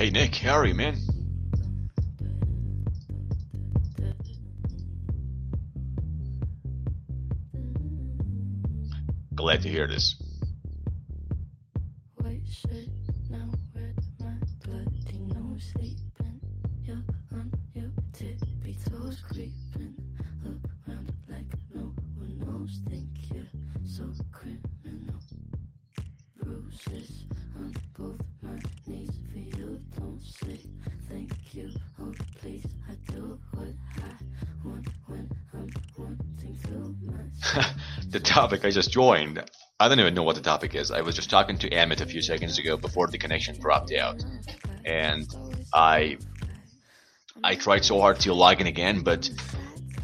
Hey Nick, how are you, man? Glad to hear this. The topic I just joined. I don't even know what the topic is. I was just talking to Amit a few seconds ago before the connection dropped out, and I I tried so hard to log in again, but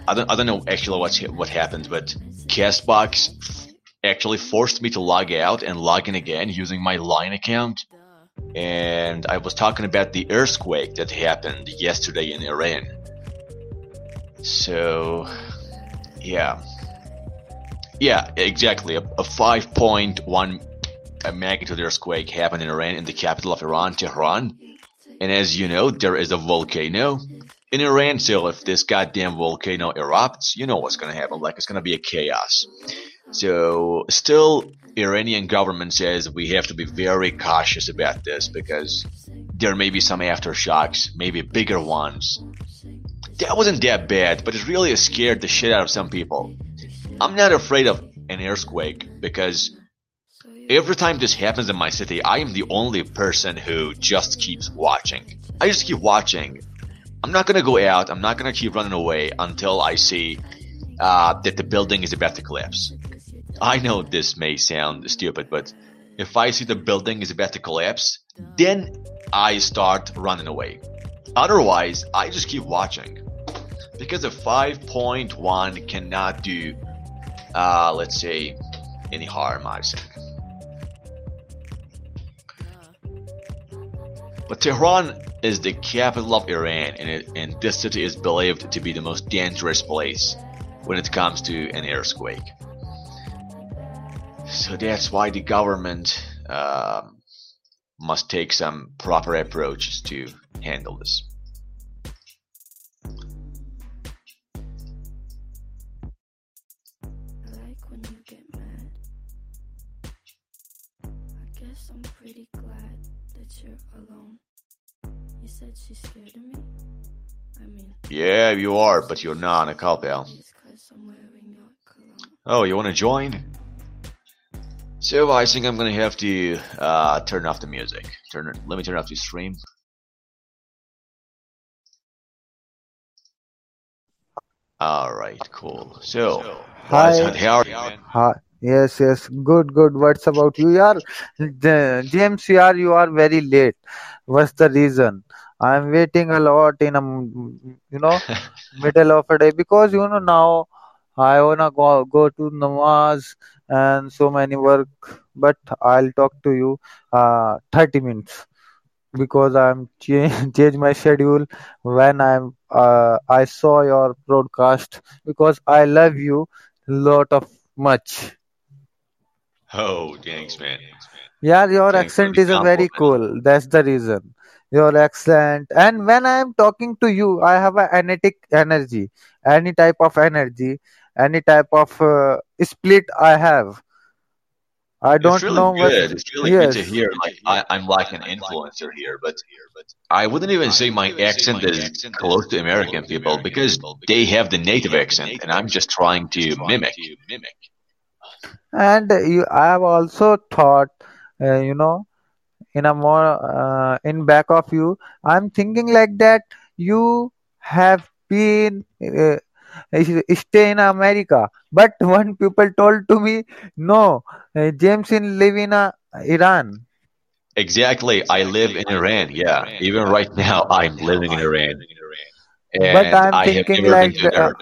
I don't I don't know actually what's what happened. But Castbox actually forced me to log out and log in again using my line account. And I was talking about the earthquake that happened yesterday in Iran. So, yeah. Yeah, exactly. A, a 5.1 uh, magnitude earthquake happened in Iran, in the capital of Iran, Tehran. And as you know, there is a volcano in Iran. So if this goddamn volcano erupts, you know what's going to happen. Like it's going to be a chaos. So still, Iranian government says we have to be very cautious about this because there may be some aftershocks, maybe bigger ones. That wasn't that bad, but it really scared the shit out of some people. I'm not afraid of an earthquake because every time this happens in my city, I am the only person who just keeps watching. I just keep watching. I'm not gonna go out. I'm not gonna keep running away until I see uh, that the building is about to collapse. I know this may sound stupid, but if I see the building is about to collapse, then I start running away. Otherwise, I just keep watching. Because a 5.1 cannot do, uh, let's say, any harm, I think. But Tehran is the capital of Iran, and, it, and this city is believed to be the most dangerous place when it comes to an earthquake. So that's why the government um, must take some proper approaches to handle this. Yeah, you are, but you're not a cop, pal. it's cause I'm wearing your cologne. Oh, you want to join? So I think I'm gonna have to uh, turn off the music. Turn. it- Let me turn off the stream. All right, cool. So, Hi. How are you, man? Hi. Yes, yes. Good, good. What's about you? Yaar, the- James, yaar, you are very late. What's the reason? I'm waiting a lot in a, m- you know, middle of a day because, you know, now I wanna go, go to namaz and so many work, but I'll talk to you uh 30 minutes because I'm change, change my schedule when I'm uh I saw your broadcast because I love you lot of much. Oh, thanks, man. Yeah, your Thanks accent is very cool. That's the reason. Your accent. And when I am talking to you, I have a kinetic energy. Any type of energy, any type of uh, split I have. I don't really know what. It's really good to hear. Like I, I'm like an influencer here, but I wouldn't even say my accent is close to American people because they have the native accent, and I'm just trying to mimic. And you, I have also thought, uh, you know, in a more uh, in back of you, I'm thinking like that. You have been uh, stay in America, but one people told to me, no, uh, James in live in uh, Iran. Exactly. I live in Iran. Yeah. Even right now, I'm living in Iran, But I'm I thinking like, uh,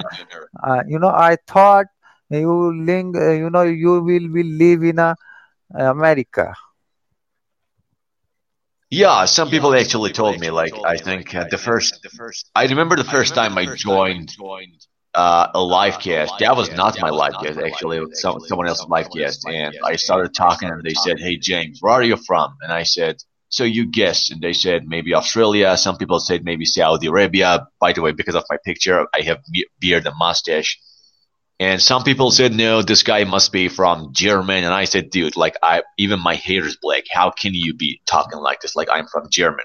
uh, you know, I thought you link, uh, you know, you will will live in uh, America. Yeah, some people actually told me. Like, I think uh, the first, I remember the first time I joined uh, a live cast. That was not my live cast, actually. It was some, someone else's live cast. And I started talking, and they said, Hey, James, where are you from? And I said, So you guessed, and they said maybe Australia. Some people said maybe Saudi Arabia. By the way, because of my picture, I have beard and mustache. And some people said, no, this guy must be from German. And I said, dude, like I, even my hair is black. How can you be talking like this? Like I'm from German.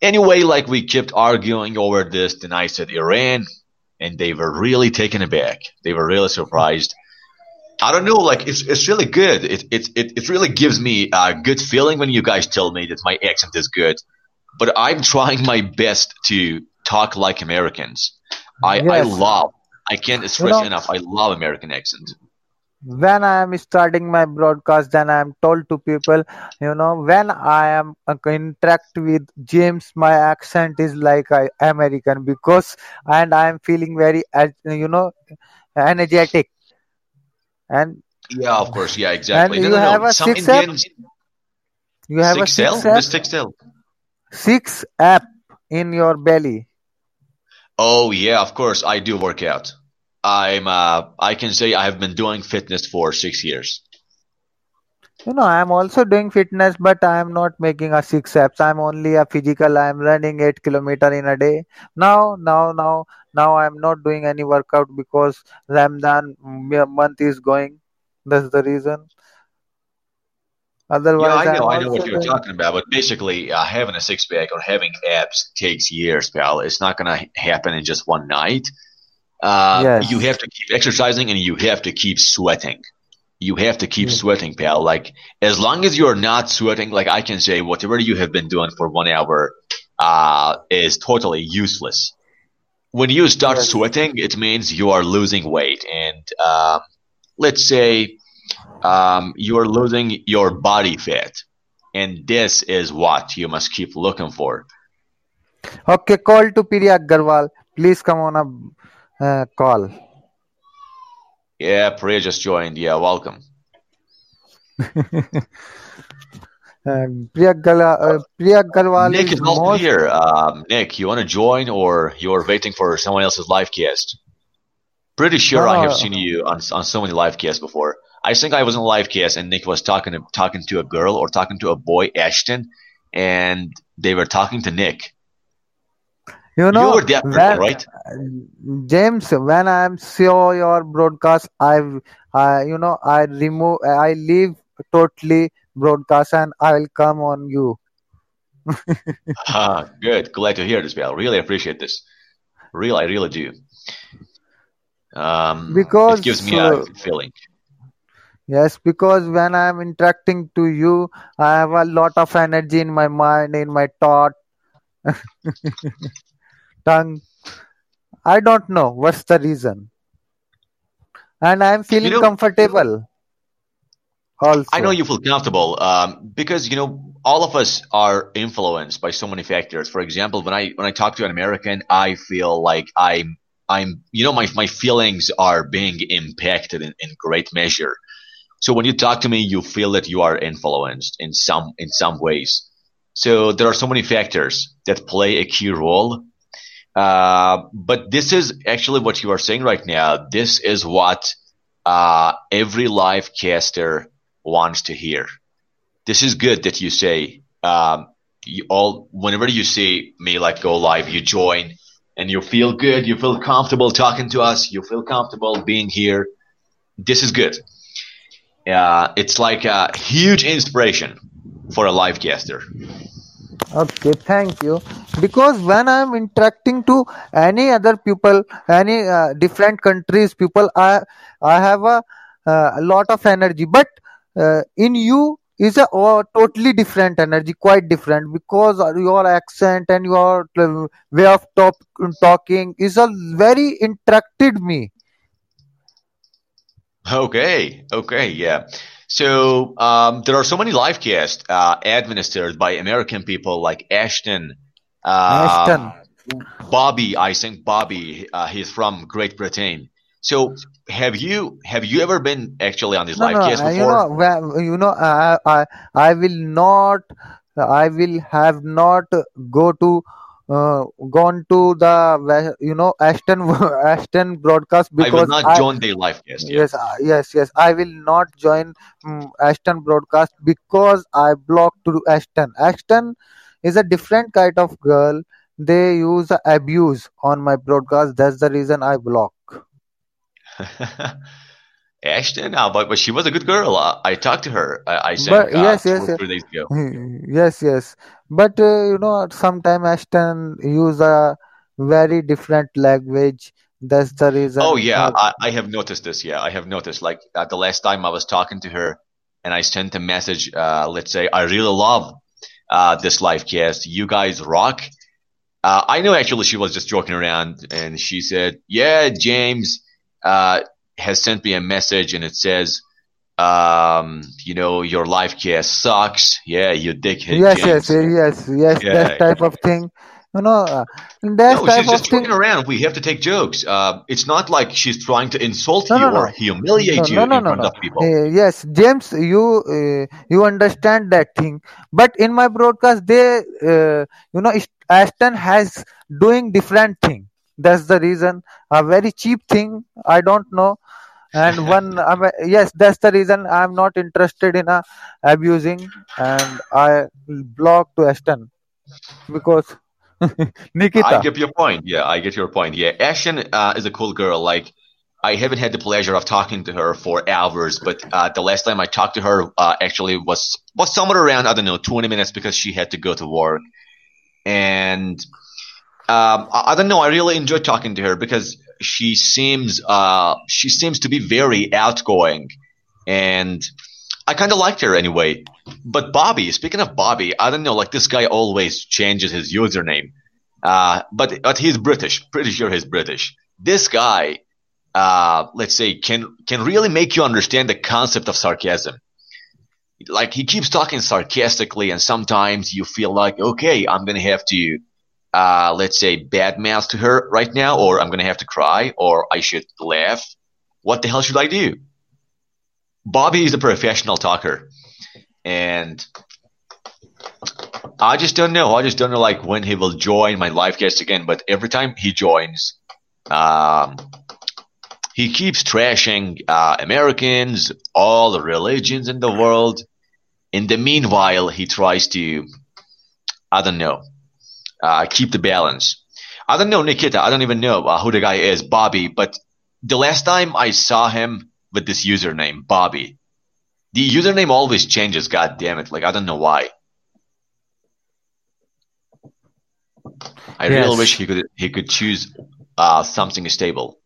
Anyway, like we kept arguing over this. Then I said Iran and they were really taken aback. They were really surprised. I don't know, like it's it's really good. It it it, it really gives me a good feeling when you guys tell me that my accent is good. But I'm trying my best to talk like Americans. I yes. I love I can't stress you know, enough. I love American accent. When I am starting my broadcast, then I am told to people, you know, when I am uh, interact with James, my accent is like I American because, and I am feeling very, you know, energetic. And yeah, of course, yeah, exactly. And no, you no, have no. a Some six Indians, app. You have six a six cell? app. Six cell. Six app in your belly. Oh yeah, of course I do work out. I'm uh, I can say I have been doing fitness for six years. You know, I'm also doing fitness, but I'm not making a six apps. I'm only a physical. I'm running eight kilometer in a day. Now, now, now, now I'm not doing any workout because Ramadan month is going. That's the reason. Otherwise, yeah, I know, i know what you're talking about, but basically, uh, having a six pack or having abs takes years, pal. It's not going to happen in just one night. Uh, yes. You have to keep exercising and you have to keep sweating. You have to keep sweating, pal. Like, as long as you're not sweating, like I can say, whatever you have been doing for one hour uh, is totally useless. When you start yes. sweating, it means you are losing weight. And uh, let's say um, you are losing your body fat. And this is what you must keep looking for. Okay, call to Priya Agarwal. Please come on a uh, call. Yeah, Priya just joined. Yeah, welcome. Uh, Priya, Gala, uh, Priya Galwal Nick is, is also most... here. Um, Nick, you want to join or you're waiting for someone else's live cast? Pretty sure I have seen you on on so many live casts before. I think I was in a live cast and Nick was talking to talking to a girl or talking to a boy, Ashton, and they were talking to Nick. You know, you were when, right? James, when I am saw your broadcast, I, I, you know, I remove, I leave totally broadcast and I will come on you. ah, good. Glad to hear this, Bill. Really appreciate this. Real, I really do. Um, because it gives me a uh, feeling. Yes, because when I'm interacting to you, I have a lot of energy in my mind, in my thought, tongue. I don't know what's the reason. And I'm feeling you know, comfortable. Also. I know you feel comfortable um, because you know all of us are influenced by so many factors. For example, when I when I talk to an American, I feel like I'm I'm you know my my feelings are being impacted in, in great measure so when you talk to me, you feel that you are influenced in some in some ways. So there are so many factors that play a key role. Uh, but this is actually what you are saying right now. This is what uh, every live caster wants to hear. This is good that you say um, you all whenever you see me like go live, you join and you feel good, you feel comfortable talking to us, you feel comfortable being here. This is good uh, it's like a huge inspiration for a live caster. Okay, thank you. Because when I'm interacting to any other people, any uh, different countries, people, I I have a, uh, a lot of energy. But uh, in you is a oh, totally different energy, quite different. Because your accent and your uh, way of talk, talking is a very interacted me. Okay, okay, yeah. So um, there are so many live casts uh, administered by American people like Ashton, uh, Ashton, Bobby. I think Bobby. Uh, he's from Great Britain. So have you have you ever been actually on this no, live no, cast before? You know, you know, I, I I will not. I will have not go to uh, gone to the you know Ashton Ashton broadcast because I will not I join their live cast. Yeah. yes uh, yes yes I will not join um, Ashton broadcast because I blocked to Ashton. Ashton is a different kind of girl. They use abuse on my broadcast. That's the reason I block. Ashton, uh, but but she was a good girl. Uh, I talked to her. I, I sent But uh, yes two yes yes three days ago. yes yes. But uh, you know sometime Ashton use a very different language. That's the reason. Oh yeah, Uh, I, I have noticed this. Yeah, I have noticed. Like uh, the last time I was talking to her, and I sent a message. Uh, let's say I really love uh, this live cast. You guys rock. Uh, I know actually she was just joking around, and she said, "Yeah, James uh, has sent me a message, and it says, um, you know, your live cast sucks. Yeah, you dickhead, Yes, yes, James. yes, yes, Yeah, that type of thing. You know, uh, that No, type she's of just joking thing. around. We have to take jokes. Uh, it's not like she's trying to insult No, you no, or humiliate you no, no, in no, front no. of people. Uh, yes, James, you uh, you understand that thing, but in my broadcast, they, uh, you know, Ashton has doing different thing. That's the reason. A very cheap thing. I don't know. And one, I mean, yes, that's the reason I'm not interested in uh, abusing, and I block to Ashton because nikita I get your point. Yeah, I get your point. Yeah, Ashton uh, is a cool girl. Like, I haven't had the pleasure of talking to her for hours, but uh, the last time I talked to her uh, actually was was somewhere around I don't know 20 minutes because she had to go to work. And um, I, I don't know. I really enjoyed talking to her because she seems uh, she seems to be very outgoing, and I kind of liked her anyway. But Bobby, speaking of Bobby, I don't know. Like this guy always changes his username, uh, but but he's British. Pretty sure he's British. This guy, uh, let's say, can can really make you understand the concept of sarcasm. Like he keeps talking sarcastically, and sometimes you feel like, okay, I'm gonna have to uh, let's say, bad mouth to her right now, or I'm going to have to cry, or I should laugh. What the hell should I do? Bobby is a professional talker, and I just don't know. I just don't know, like, when he will join my live cast again, but every time he joins, um, he keeps trashing uh, Americans, all the religions in the world. In the meanwhile, he tries to, I don't know, uh, keep the balance. I don't know Nikita. I don't even know uh, who the guy is, Bobby. But the last time I saw him with this username, Bobby, the username always changes. God damn it! Like I don't know why. I really wish he could he could choose uh, something stable.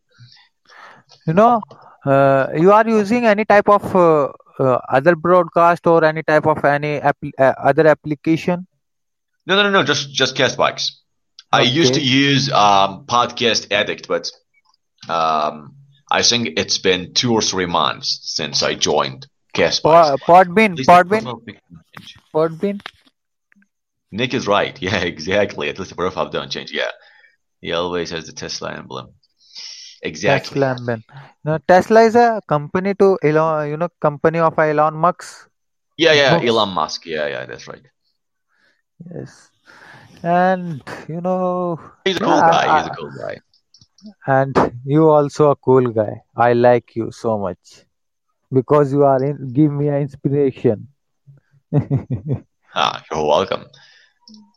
You know, uh, you are using any type of uh, uh, other broadcast or any type of any app- uh, other application? No, no, no, no. Just just Castbox. I used to use um, Podcast Addict, but um, I think it's been two or three months since I joined Castbox. Po- Podbean, At least the Podbean, profile pic don't change. Podbean. Nick is right. Yeah, exactly. At least the profile don't change. Yeah, he always has the Tesla emblem. Exactly. Tesla. You know, Tesla is a company to Elon, you know, company of Elon Musk. Yeah, yeah. Musk. Elon Musk. Yeah, yeah. That's right. Yes, and you know, He's a cool guy. He's a cool guy. and you also a cool guy. I like you so much because you are in, give me an inspiration. Ah, you're welcome.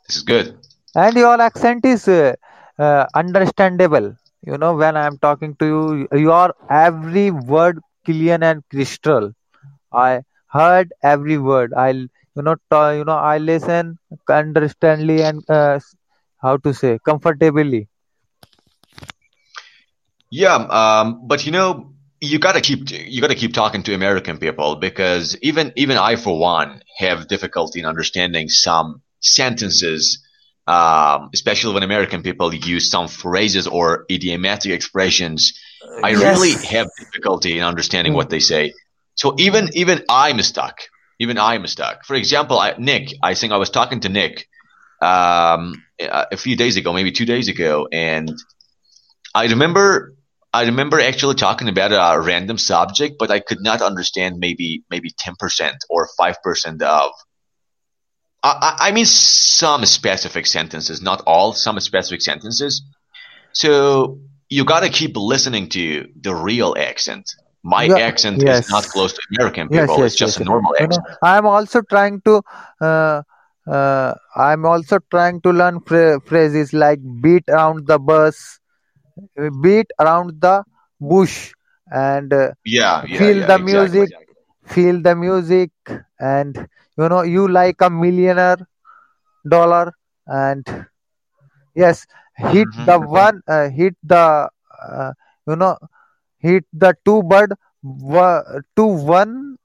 This is good. And your accent is uh, uh, understandable. You know, when I'm talking to you, your every word clear and crystal. I heard every word. I, you know, t- you know, I listen understandly and uh, how to say comfortably. Yeah, um, but you know, you gotta keep you gotta keep talking to American people because even even I, for one, have difficulty in understanding some sentences, um, especially when American people use some phrases or idiomatic expressions. I really have difficulty in understanding Mm. what they say. So even even I'm stuck. Even I'm stuck. For example, I, Nick, I think I was talking to Nick um, a a few days ago, maybe two days ago, and I remember I remember actually talking about a random subject, but I could not understand maybe maybe ten percent or five percent of I, I mean some specific sentences, not all, some specific sentences. So you gotta keep listening to the real accent. My Yeah, accent is not close to American yes, people, it's just yes. a normal accent. I'm also trying to. Uh, uh, I'm also trying to learn phra- phrases like beat around the bus, beat around the bush, and uh, Yeah, yeah, feel yeah, the exactly. music, feel the music, and you know, you like a millionaire dollar, and yes, hit hmm the one, uh, hit the, uh, you know, hit the two bird, to one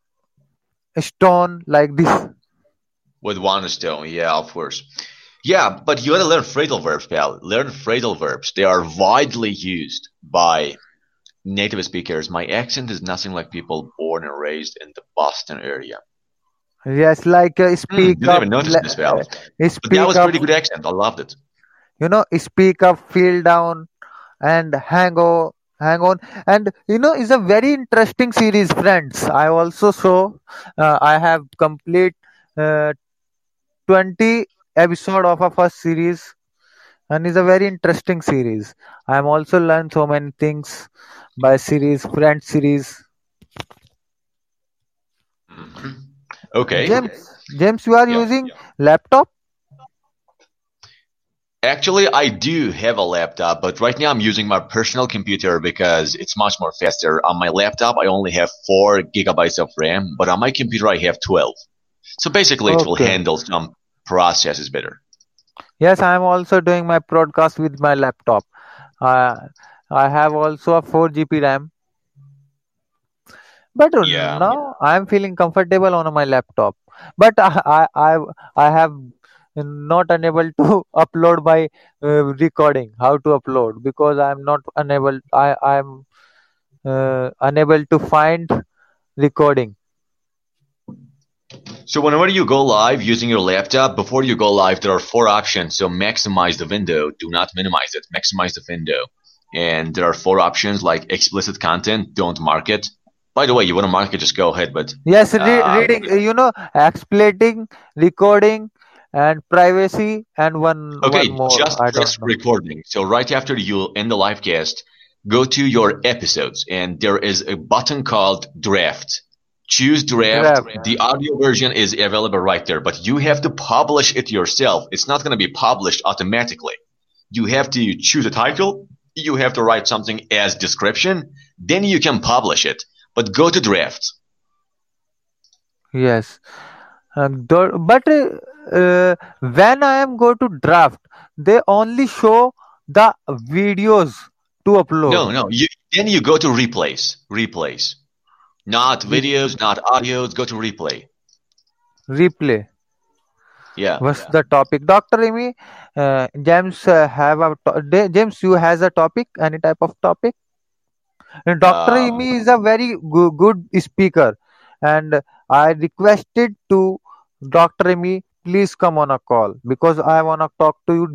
stone like this. With one stone, yeah, of course. Yeah, but you gotta learn phrasal verbs, pal. Learn phrasal verbs. They are widely used by native speakers. My accent is nothing like people born and raised in the Boston area. Yes, like uh, Hmm, speak didn't up, even notice this, pal. uh, But that was up, pretty good accent. I loved it. you know, speak up, feel down, and hang on, hang on. And you know, it's a very interesting series, friends. I also saw, uh, I have complete uh, 20 episode of a first series, and it's a very interesting series. I'm also learned so many things by series, Friends series. Okay. James, James, you are Yeah. using laptop? Actually, I do have a laptop, but right now I'm using my personal computer because it's much more faster. On my laptop, I only have 4 gigabytes of RAM, but on my computer, I have 12. So basically, it will handle some processes better. Yes, I am also doing my broadcast with my laptop. Uh, I have also a 4 GB RAM, but Yeah. now I am feeling comfortable on my laptop. But I I I, I have not unable to upload my uh, recording. How to upload because I am not unable. I I am uh, unable to find recording. So whenever you go live using your laptop, before you go live, there are four options. So maximize the window, do not minimize it. Maximize the window. And there are four options like explicit content, don't mark it. By the way, you want to mark it, just go ahead. But Yes, re- uh, reading. You know, explaining, recording, and privacy, and one okay, one more. just I press recording. So right after you end the live cast, go to your episodes, and there is a button called draft. Choose draft. Draft. The audio version is available right there, but you have to publish it yourself. It's not going to be published automatically. You have to choose a title. You have to write something as description. Then you can publish it. But go to draft. Yes. Uh, but uh, uh, when I am go to draft, they only show the videos to upload. no. No. You, then you go to replays. Replays. Not videos, not audios. Go to replay. replay. Yeah. What's the topic, Doctor Amy? Uh, James uh, have a to- James. You has a topic? Any type of topic? And Dr. Um, Amy is a very go- good speaker, and I requested to Dr. Amy, please come on a call because I want to talk to you.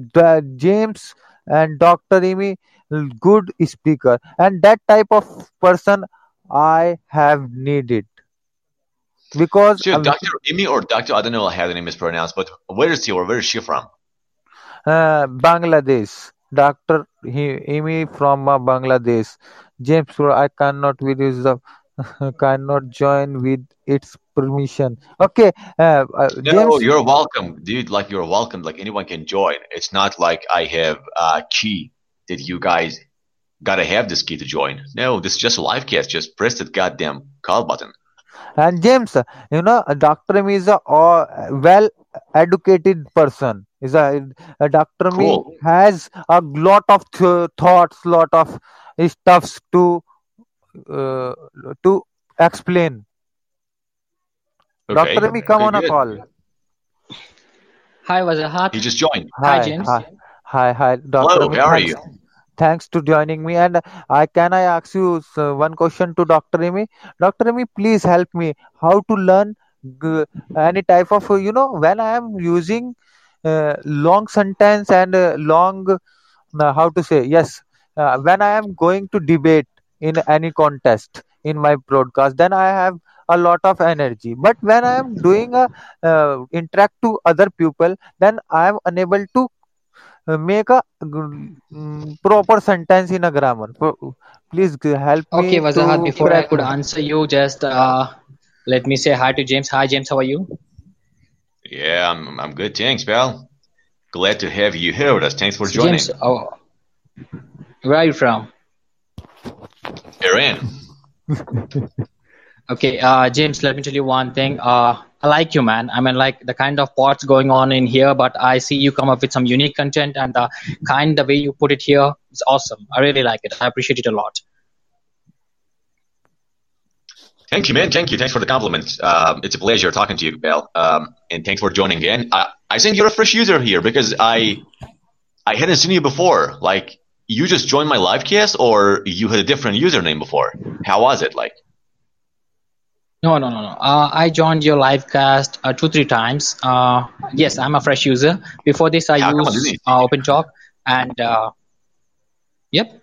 James and Dr. Amy, good speaker, and that type of person I have needed because so Dr. Imi or Dr. I don't know how the name is pronounced, but where is he or where is she from? uh, Bangladesh. Dr. Amy from uh, Bangladesh. James, I cannot video the cannot join with its permission. Okay, uh, uh, No, James. you're welcome, dude. Like you're welcome. Like anyone can join. It's not like I have a key that you guys gotta have this key to join. No, this is just a live cast. Just press that goddamn call button. And James, uh, you know, uh, Dr. Me is a uh, well educated person. Is a, a Dr. Me Cool. has a lot of th- thoughts, lot of stuffs to uh, to explain. Okay. Dr. Me, come Okay, on a call. Hi, Wajahat. He just joined. Hi, Hi, James. hi, hi, hi, Dr. Hello, Me. how are you? thanks to joining me. And I can I ask you one question to Dr. Amy? Dr. Amy, please help me how to learn any type of you know when I am using uh, long sentence and uh, long uh, how to say yes uh, when I am going to debate in any contest in my broadcast, then I have a lot of energy but when i am doing a uh, interact to other people then i am unable to uh, make a mm, proper sentence in a grammar please help Okay, me Wazahat, to before I could answer you, just uh, let me say hi to James. Hi, James, how are you? Yeah, I'm, I'm good. Thanks, pal. Glad to have you here with us. Thanks for joining. James, oh, where are you from? Iran. Okay, uh, James, let me tell you one thing. Uh, I like you, man. I mean, like the kind of parts going on in here, but I see you come up with some unique content and the kind, the way you put it here is awesome. I really like it. I appreciate it a lot. Thank you, man. Thank you. Thanks for the compliment. Um, it's a pleasure talking to you, pal. Um, and thanks for joining in. I, I think you're a fresh user here because I I hadn't seen you before. Like, you just joined my live cast or you had a different username before? How was it? Like, No, no, no, no. Uh, I joined your live cast uh, two, three times. Uh, yes, I'm a fresh user. Before this, I how come I didn't use see uh, you? Open Talk, and uh, yep.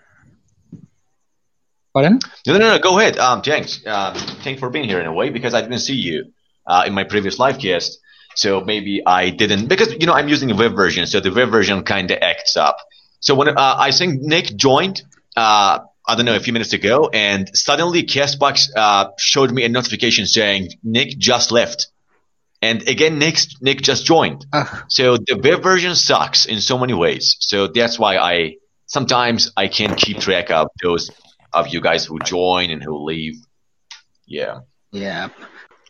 Pardon? No, no, no, go ahead. Um, thanks. Um, thanks for being here in a way because I didn't see you uh, in my previous live cast. So maybe I didn't because you know I'm using a web version, so the web version kind of acts up. So when uh, I think Nick joined, uh, I don't know, a few minutes ago, and suddenly Castbox uh, showed me a notification saying Nick just left, and again Nick Nick just joined. Uh, So the web version sucks in so many ways. So that's why I sometimes I can't keep track of those of you guys who join and who leave. Yeah. yeah,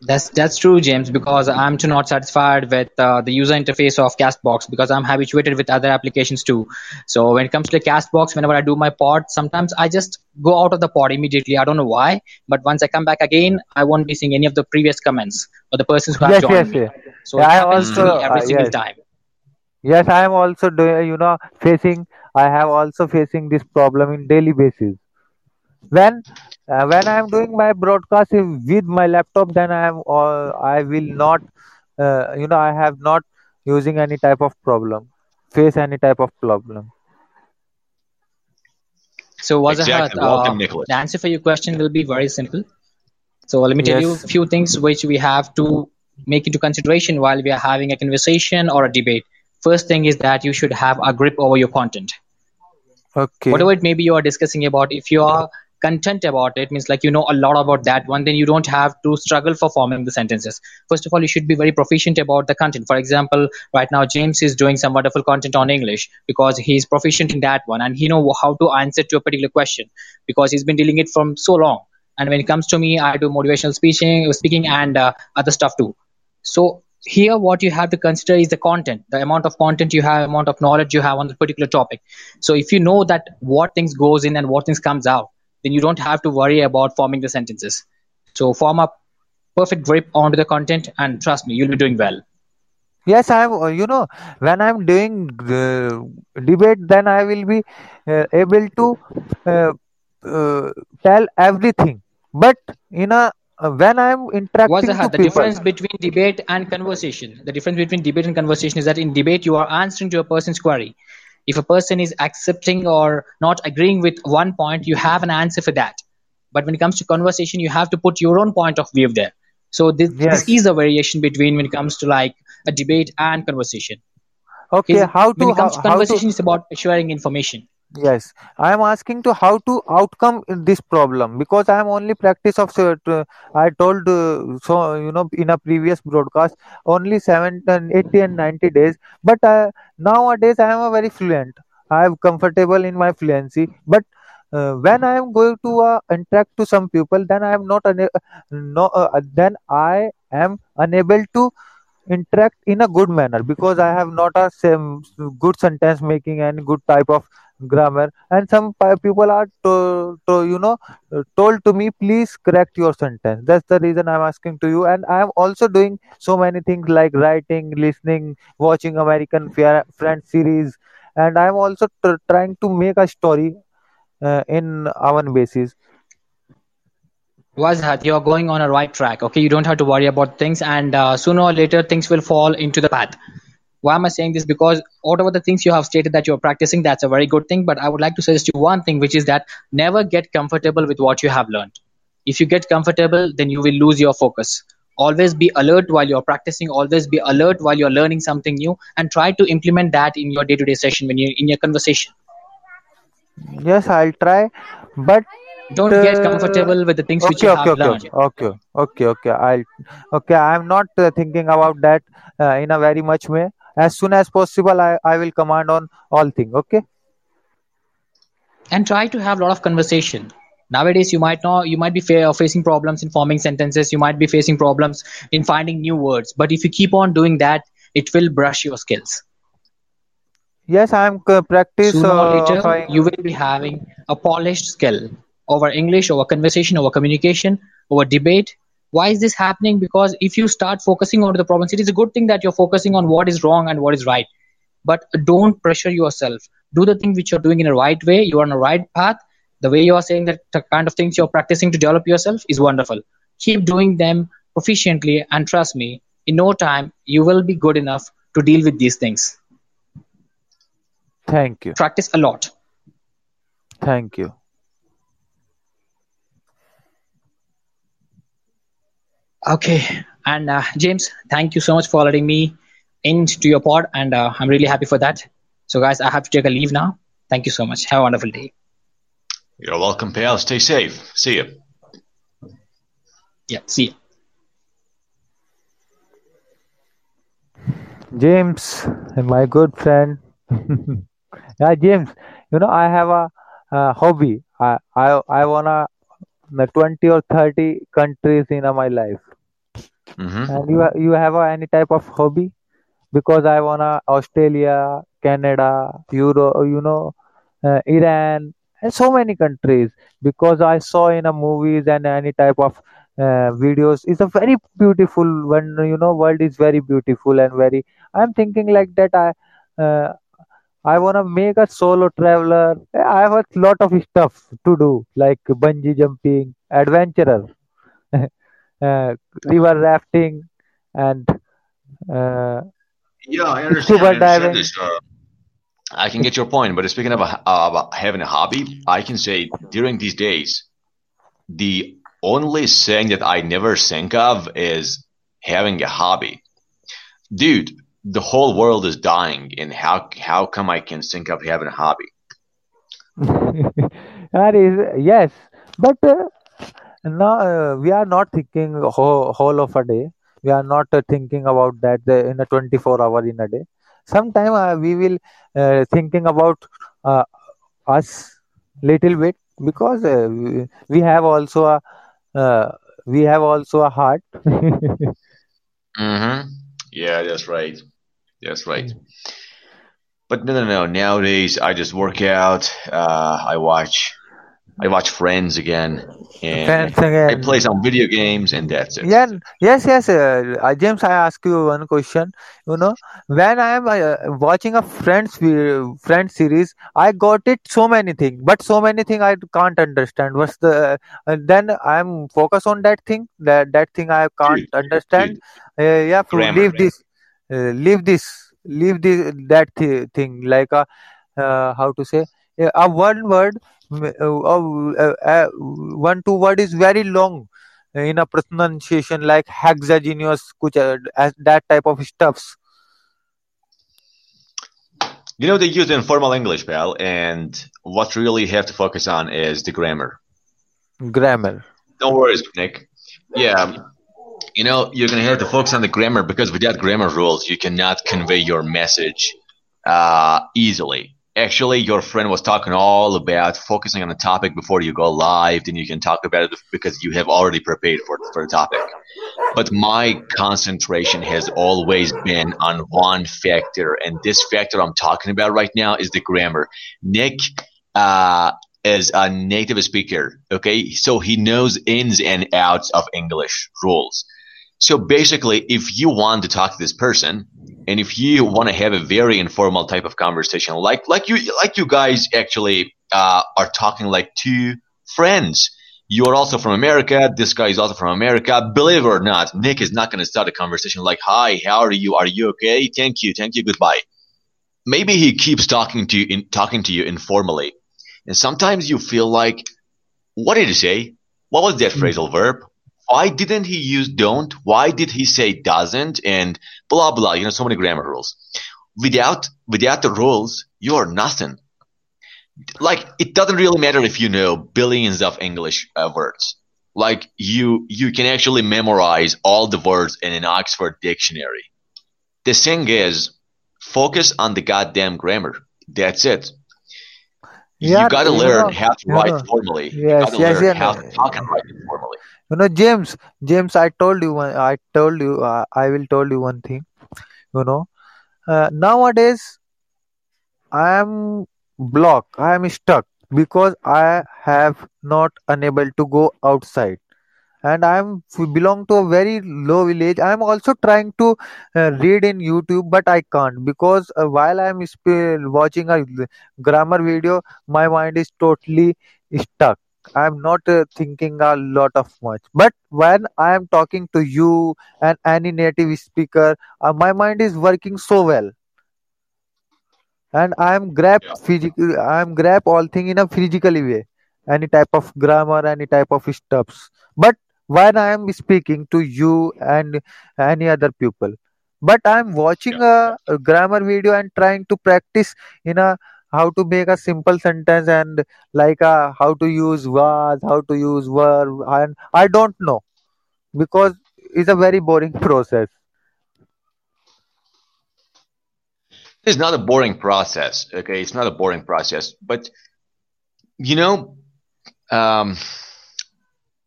that's that's true, James. Because I'm too not satisfied with uh, the user interface of Castbox because I'm habituated with other applications too. So when it comes to the Castbox, whenever I do my pod, sometimes I just go out of the pod immediately. I don't know why, but once I come back again, I won't be seeing any of the previous comments or the persons who have yes joined yes me. yes So Yeah, it i also me every uh, single yes time. yes i am also doing you know facing i have also facing this problem in daily basis when uh, when i am doing my broadcast with my laptop then i am uh, i will not uh, you know i have not using any type of problem face any type of problem So Wazahat, Exactly. uh, Welcome, Nicholas. the answer for your question will be very simple. So let me tell you a few things which we have to make into consideration while we are having a conversation or a debate. First thing is that you should have a grip over your content. okay Whatever it may be you are discussing about, if you are content about it, means like you know a lot about that one, then you don't have to struggle for forming the sentences. First of all, you should be very proficient about the content. For example, right now James is doing some wonderful content on English because he's proficient in that one and he know how to answer to a particular question because he's been dealing it from so long. And when it comes to me, I do motivational speaking, speaking and uh, other stuff too. So here, what you have to consider is the content, the amount of content you have, amount of knowledge you have on the particular topic. So if you know that what things goes in and what things comes out, then you don't have to worry about forming the sentences. So form a perfect grip onto the content, and trust me, you'll be doing well. yes i am uh, you know when i'm doing uh, debate then i will be uh, able to uh, uh, tell everything but in a uh, when i'm interacting the, to the people difference between debate and conversation? The difference between debate and conversation is that in debate, you are answering to a person's query. If a person is accepting or not agreeing with one point, you have an answer for that. But when it comes to conversation, you have to put your own point of view there. So this, this is a variation between when it comes to like a debate and conversation. okay Is how when to it comes how, to how to conversation, it's about sharing information. Yes. I am asking to how to outcome this problem because i am only practice of i told uh, so you know in a previous broadcast only 7 and 80 and 90 days. But uh, nowadays i am a very fluent. I am comfortable in my fluency. But uh, when i am going to uh, interact to some people then i am not una- no uh, then i am unable to interact in a good manner because I have not a same good sentence making and good type of grammar. And some people are to, to you know told to me please correct your sentence. That's the reason i'm asking to you. And i am also doing so many things like writing listening watching american friends series. And i'm also tr- trying to make a story uh, in our basis. Wazhat, you're going on a right track. Okay, you don't have to worry about things, and uh, sooner or later things will fall into the path. Why am I saying this? Because whatever the things you have stated that you're practicing, that's a very good thing. But I would like to suggest you one thing, which is that never get comfortable with what you have learned. if you get comfortable then you will lose your focus always be alert while you're practicing always be alert while you're learning something new and try to implement that in your day-to-day session when you're in your conversation Yes, I'll try. But don't get uh, comfortable with the things which you okay, have okay, learned okay, okay, okay, okay. I'll okay. I'm not uh, thinking about that uh, in a very much way. As soon as possible, I, I will command on all thing. Okay. and try to have a lot of conversation nowadays you might not you might be fa- facing problems in forming sentences you might be facing problems in finding new words but if you keep on doing that it will brush your skills Yes, I'm uh, practice. sooner or Uh, later I- you will be having a polished skill over english over conversation over communication over debate why is this happening? Because if you start focusing on the problems it is a good thing that you're focusing on what is wrong and what is right. But don't pressure yourself. Do the thing which you're doing in a right way. You're on a right path. The way you're saying that the kind of things you're practicing to develop yourself is wonderful. Keep doing them proficiently and trust me in no time you will be good enough to deal with these things. Thank you, practice a lot. Thank you. Okay, and uh, James, thank you so much for letting me into your pod, and uh, I'm really happy for that. So, guys, I have to take a leave now. Thank you so much. Have a wonderful day. You're welcome, pal. Stay safe. See you. Yeah, see you. James, my good friend. yeah, James. You know, I have a, uh hobby. I I I wanna uh, twenty or thirty countries in my life. Hmm And you you have any type of hobby? Because I wanna Australia, Canada, Euro, you know, uh, Iran, and so many countries. Because I saw in a movies and any type of uh, videos, it's a very beautiful. When you know, world is very beautiful and very. I'm thinking like that. I uh, I wanna make a solo traveler. I have a lot of stuff to do, like bungee jumping, adventurer, river rafting, and uh, Yeah, I understand. scuba I diving. this. Uh, I can get your point, but speaking of a, uh, about having a hobby, I can say during these days, the only thing that I never think of is having a hobby. Dude, the whole world is dying, and how how come I can think of having a hobby? that is yes, but uh, no, uh, we are not thinking whole, whole of a day. We are not uh, thinking about that uh, in a 24 hour in a day. Sometime uh, we will thinking about us little bit because we, have also a we have also a heart. Mm-hmm. Yeah, that's right. That's right. But no, no, no. Nowadays, I just work out. Uh, I watch, I watch Friends again, and Friends I play some video games, and that's it. Yeah, yes, yes. Uh, uh, James, I ask you one question. You know, when I am uh, watching a Friends Friends series, I got it so many things, but so many things I can't understand. What's the? Uh, then I'm focus on that thing. That that thing I can't Dude, understand. dude, Uh, yeah, grammar, leave man. this, uh, leave this, leave this that th- thing. Like a, uh, how to say? A one word, uh, uh, uh, one two word is very long in a pronunciation like hexagenous kuch uh, as that type of stuffs You know, they use informal English, pal, and what really have to focus on is the grammar. grammar No worries, Nick. Yeah, you know, you're gonna have to focus on the grammar because without grammar rules, you cannot convey your message uh, easily. Actually, your friend was talking all about focusing on a topic before you go live, then you can talk about it because you have already prepared for, for the topic. But my concentration has always been on one factor, and this factor I'm talking about right now is the grammar. Nick uh, is a native speaker, okay? So he knows ins and outs of English rules. So basically, if you want to talk to this person, and if you want to have a very informal type of conversation, like like you like you guys actually uh, are talking like two friends. You are also from America. This guy is also from America. Believe it or not, Nick is not going to start a conversation like, "Hi, how are you? Are you okay? Thank you, thank you, goodbye." Maybe he keeps talking to you in, talking to you informally, and sometimes you feel like, "What did he say? what was that Hmm. phrasal verb? Why didn't he use don't? Why did he say doesn't? And blah blah. You know, so many grammar rules. Without without the rules, you are nothing. Like it doesn't really matter if you know billions of English uh, words. Like you you can actually memorize all the words in an Oxford dictionary. The thing is, focus on the goddamn grammar. That's it. Yeah, you gotta learn how to write formally. You yes, gotta yes, learn yeah, how to talk and write formally. You know, James, James, I told you one, I told you, uh, I will told you one thing. You know, uh, nowadays I am blocked, I am stuck because I have not unable to go outside. and i'm belong to a very low village i'm also trying to uh, read in youtube but i can't because uh, while i'm sp- watching a grammar video my mind is totally stuck i'm not uh, thinking a lot of much. But when i am talking to you and any native speaker uh, my mind is working so well. And i am grab Yeah. physical i am grab all thing in a physically way. Any type of grammar any type of stuffs. But when i am speaking to you and any other people. But i am watching Yeah. a, a grammar video and trying to practice in a how to make a simple sentence and like a, how to use was how to use verb and i don't know because it's a very boring process It's not a boring process. Okay, it's not a boring process, but you know, um,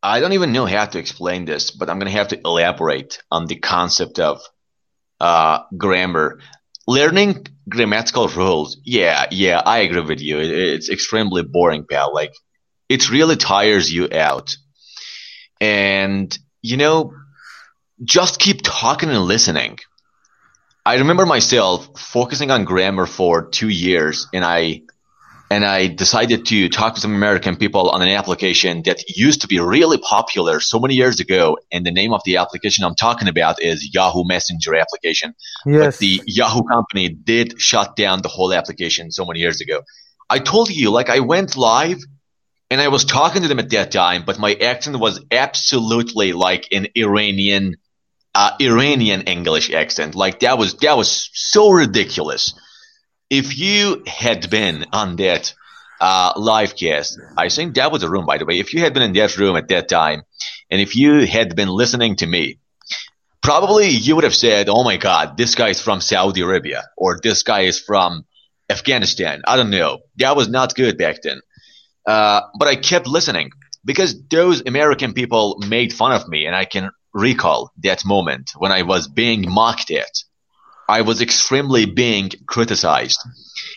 I don't even know how to explain this, but I'm gonna have to elaborate on the concept of uh, grammar. Learning grammatical rules. Yeah, yeah, I agree with you. It's extremely boring, pal. Like, it really tires you out. And, you know, just keep talking and listening. I remember myself focusing on grammar for two years and I and I decided to talk to some American people on an application that used to be really popular so many years ago. And the name of the application I'm talking about is Yahoo Messenger application. But yes the Yahoo company did shut down the whole application so many years ago. I told you, like, I went live and I was talking to them at that time, but my accent was absolutely like an Iranian, uh, Iranian English accent. Like that was, that was so ridiculous. If you had been on that, uh, live cast, I think that was a room, by the way. If you had been in that room at that time and if you had been listening to me, probably you would have said, "Oh my God, this guy is from Saudi Arabia," or "This guy is from Afghanistan." I don't know. That was not good back then. Uh, but I kept listening because those American people made fun of me, and I can recall that moment when I was being mocked at. I was extremely being criticized,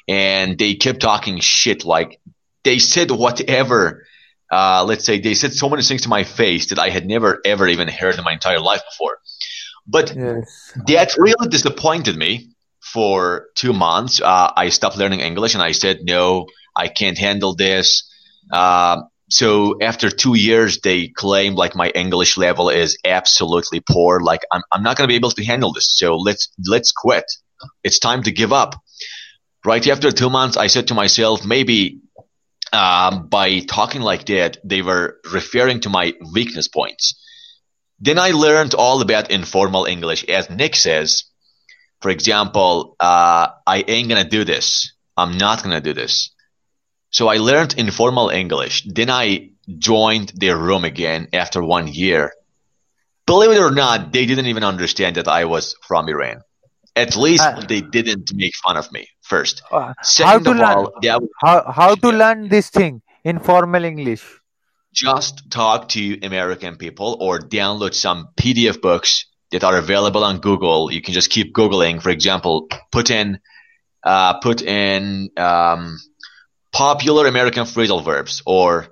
and they kept talking shit. Like they said whatever. Uh, let's say they said so many things to my face that I had never ever even heard in my entire life before. But yes that really disappointed me for two months. Uh, I stopped learning English and I said, no, I can't handle this. Uh, so after two years, they claim like my English level is absolutely poor. Like I'm, I'm not going to be able to handle this. So let's, let's quit. It's time to give up. Right after two months, I said to myself, maybe um, by talking like that, they were referring to my weakness points. Then I learned all about informal English. As Nick says, for example, uh, I ain't gonna do this. I'm not gonna do this. So I learned informal English. Then I joined their room again after one year. Believe it or not, they didn't even understand that I was from Iran. At least Uh, they didn't make fun of me first. Uh, how Second to of learn all, how how to learn this thing informal english just talk to American people or download some PDF books that are available on Google. You can just keep Googling. For example, put in, uh, put in, um, popular American phrasal verbs or,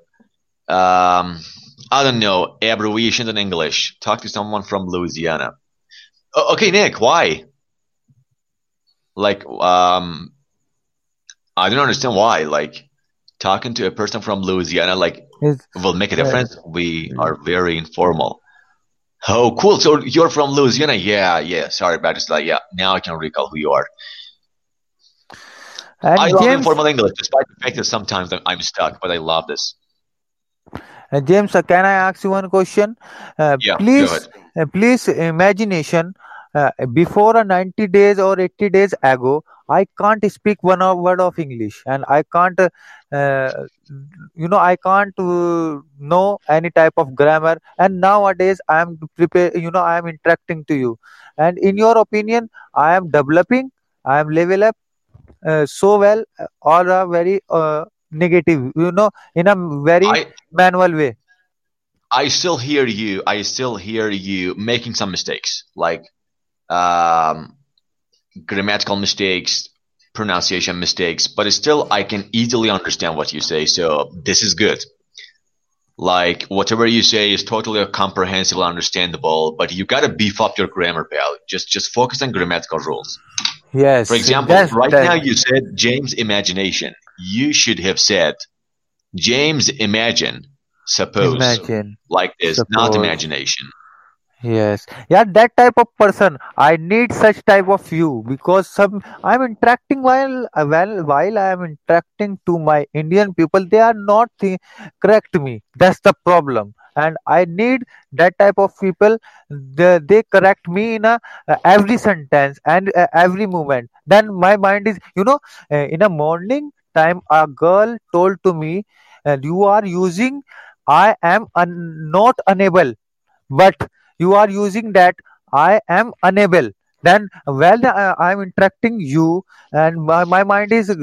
um, I don't know, abbreviations in English. Talk to someone from Louisiana. O- okay, Nick, why? Like, um, I don't understand why. Like, talking to a person from Louisiana, like, is will make a difference. We are very informal. Oh, cool. So you're from Louisiana? Yeah, yeah. Sorry about this. Like, yeah, now I can recall who you are. I and love james informal English, despite the fact that sometimes I'm I'm stuck, but I love this. Uh, James, uh, can I ask you one question? Uh, Yeah, please, uh, please, imagination. Uh, before a 90 days or 80 days ago, I can't speak one word of English, and I can't, uh, uh, you know, I can't uh, know any type of grammar. And nowadays, I am prepare, you know, I am interacting to you. And in your opinion, I am developing, I am level up uh, so well, uh, or a very uh, negative, you know, in a very I manual way. I still hear you. I still hear you making some mistakes, like um, grammatical mistakes, pronunciation mistakes, but it's still I can easily understand what you say. So this is good. Like whatever you say is totally comprehensible, understandable, but you gotta beef up your grammar, pal. Just just focus on grammatical rules. Yes, For example, right that. now you said James imagination. You should have said James imagine, suppose, Imagine, like this, not imagination. Yes, yeah, that type of person. I need such type of you because some I'm interacting while well while I am interacting to my Indian people, they are not thi- correct me. That's the problem, and I need that type of people. They, they correct me in a uh, every sentence and uh, every moment. Then my mind is, you know, uh, in a morning time, a girl told to me, uh, "You are using. I am un- not unable." but you are using that i am unable then well I, i'm interacting you and my, my mind is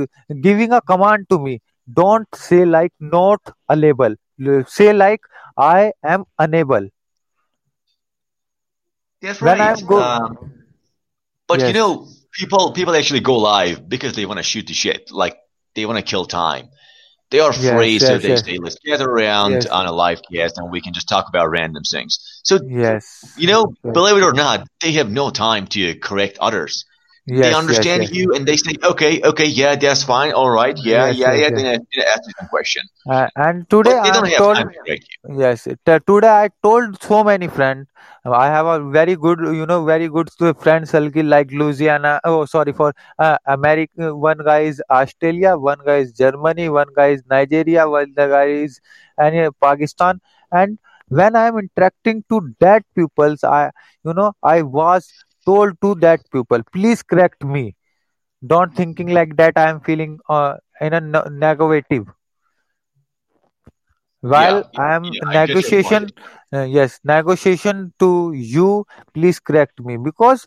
giving a command to me don't say like not unable L- say like i am unable That's when right. i'm go Um, but you know, people people actually go live because they want to shoot the shit. Like they want to kill time. They are yes free, so yes they yes say, "Let's gather around on a live cast, and we can just talk about random things." So yes you know, believe it or not, they have no time to correct others. They yes yes understand yes you, and they say, "Okay, okay, yeah, that's fine, all right, yeah, yes yeah, yes yeah." yes Then I, then I ask some question, uh, and today i don't am have told to. Yes, t- today I told so many friends. I have a very good, you know, very good friend circle like Louisiana. Oh, sorry for uh, America. One guy is Australia, one guy is Germany, one guy is Nigeria, one the guy is and uh, Pakistan. And when I am interacting to that peoples, I, you know, I was told to that people, please correct me. Don't thinking like that. I am feeling uh, in a ne- negative while Yeah, i am yeah, I get your point. negotiation uh, yes negotiation to you please correct me because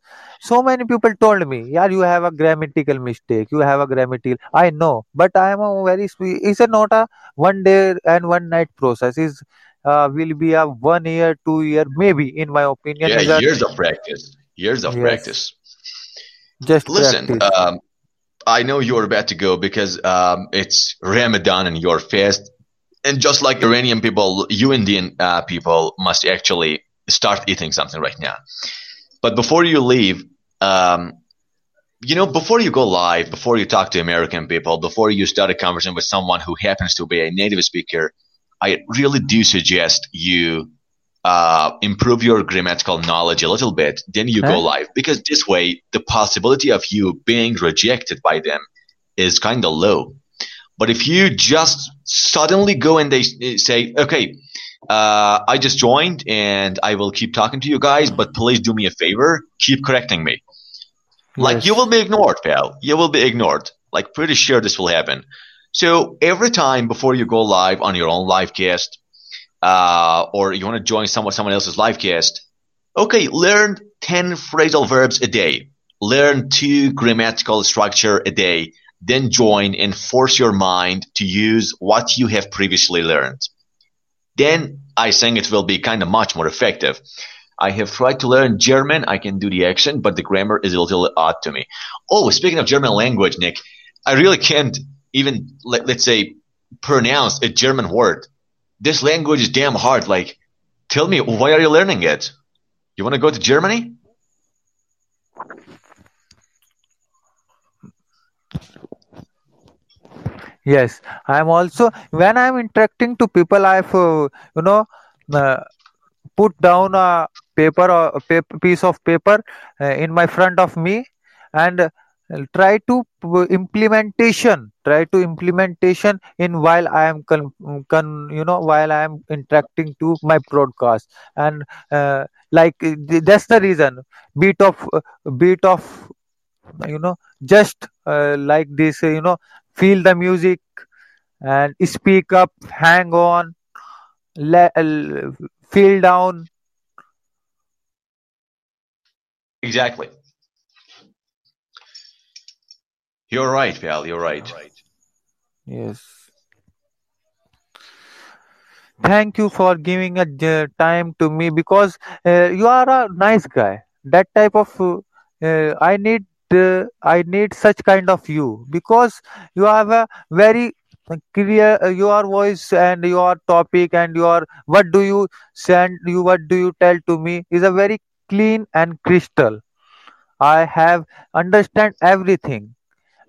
so many people told me yeah you have a grammatical mistake you have a grammatical i know but i am a very it's a not a one day and one night process is uh, will be a one year two year maybe in my opinion Yeah, is a years of practice, years of yes practice. just Listen, practice um, I know you're about to go because um, it's Ramadan and you're fast. And just like Iranian people, you Indian uh, people must actually start eating something right now. But before you leave, um, you know, before you go live, before you talk to American people, before you start a conversation with someone who happens to be a native speaker, I really do suggest you uh, improve your grammatical knowledge a little bit, then you go live. Because this way, the possibility of you being rejected by them is kind of low. But if you just suddenly go and they say, okay, uh, I just joined and I will keep talking to you guys, but please do me a favor, keep correcting me. Like you will be ignored, pal. You will be ignored. Like pretty sure this will happen. So every time before you go live on your own live cast, uh, or you want to join someone someone else's live cast, okay, learn ten phrasal verbs a day. Learn two grammatical structure a day. Then join and force your mind to use what you have previously learned. Then I think it will be kind of much more effective. I have tried to learn German. I can do the accent, but the grammar is a little odd to me. Oh, speaking of German language, Nick, I really can't even let, let's say pronounce a German word. This language is damn hard. Like, tell me, why are you learning it? You want to go to Germany? yes i'm also when i'm interacting to people i've uh, you know uh, put down a paper or a piece of paper uh, in my front of me and try to implementation try to implementation in while i am con, con you know while i am interacting to my broadcast. And uh, like that's the reason. Beat of uh, beat of you know just uh, like this you know feel the music and speak up hang on le- feel down. Exactly. You're right, pal. You're right. yes thank you for giving a j- time to me because uh, you are a nice guy that type of uh, uh, i need uh, i need such kind of you because you have a very clear uh, your voice and your topic and your what do you send you what do you tell to me is a very clean and crystal i have understand everything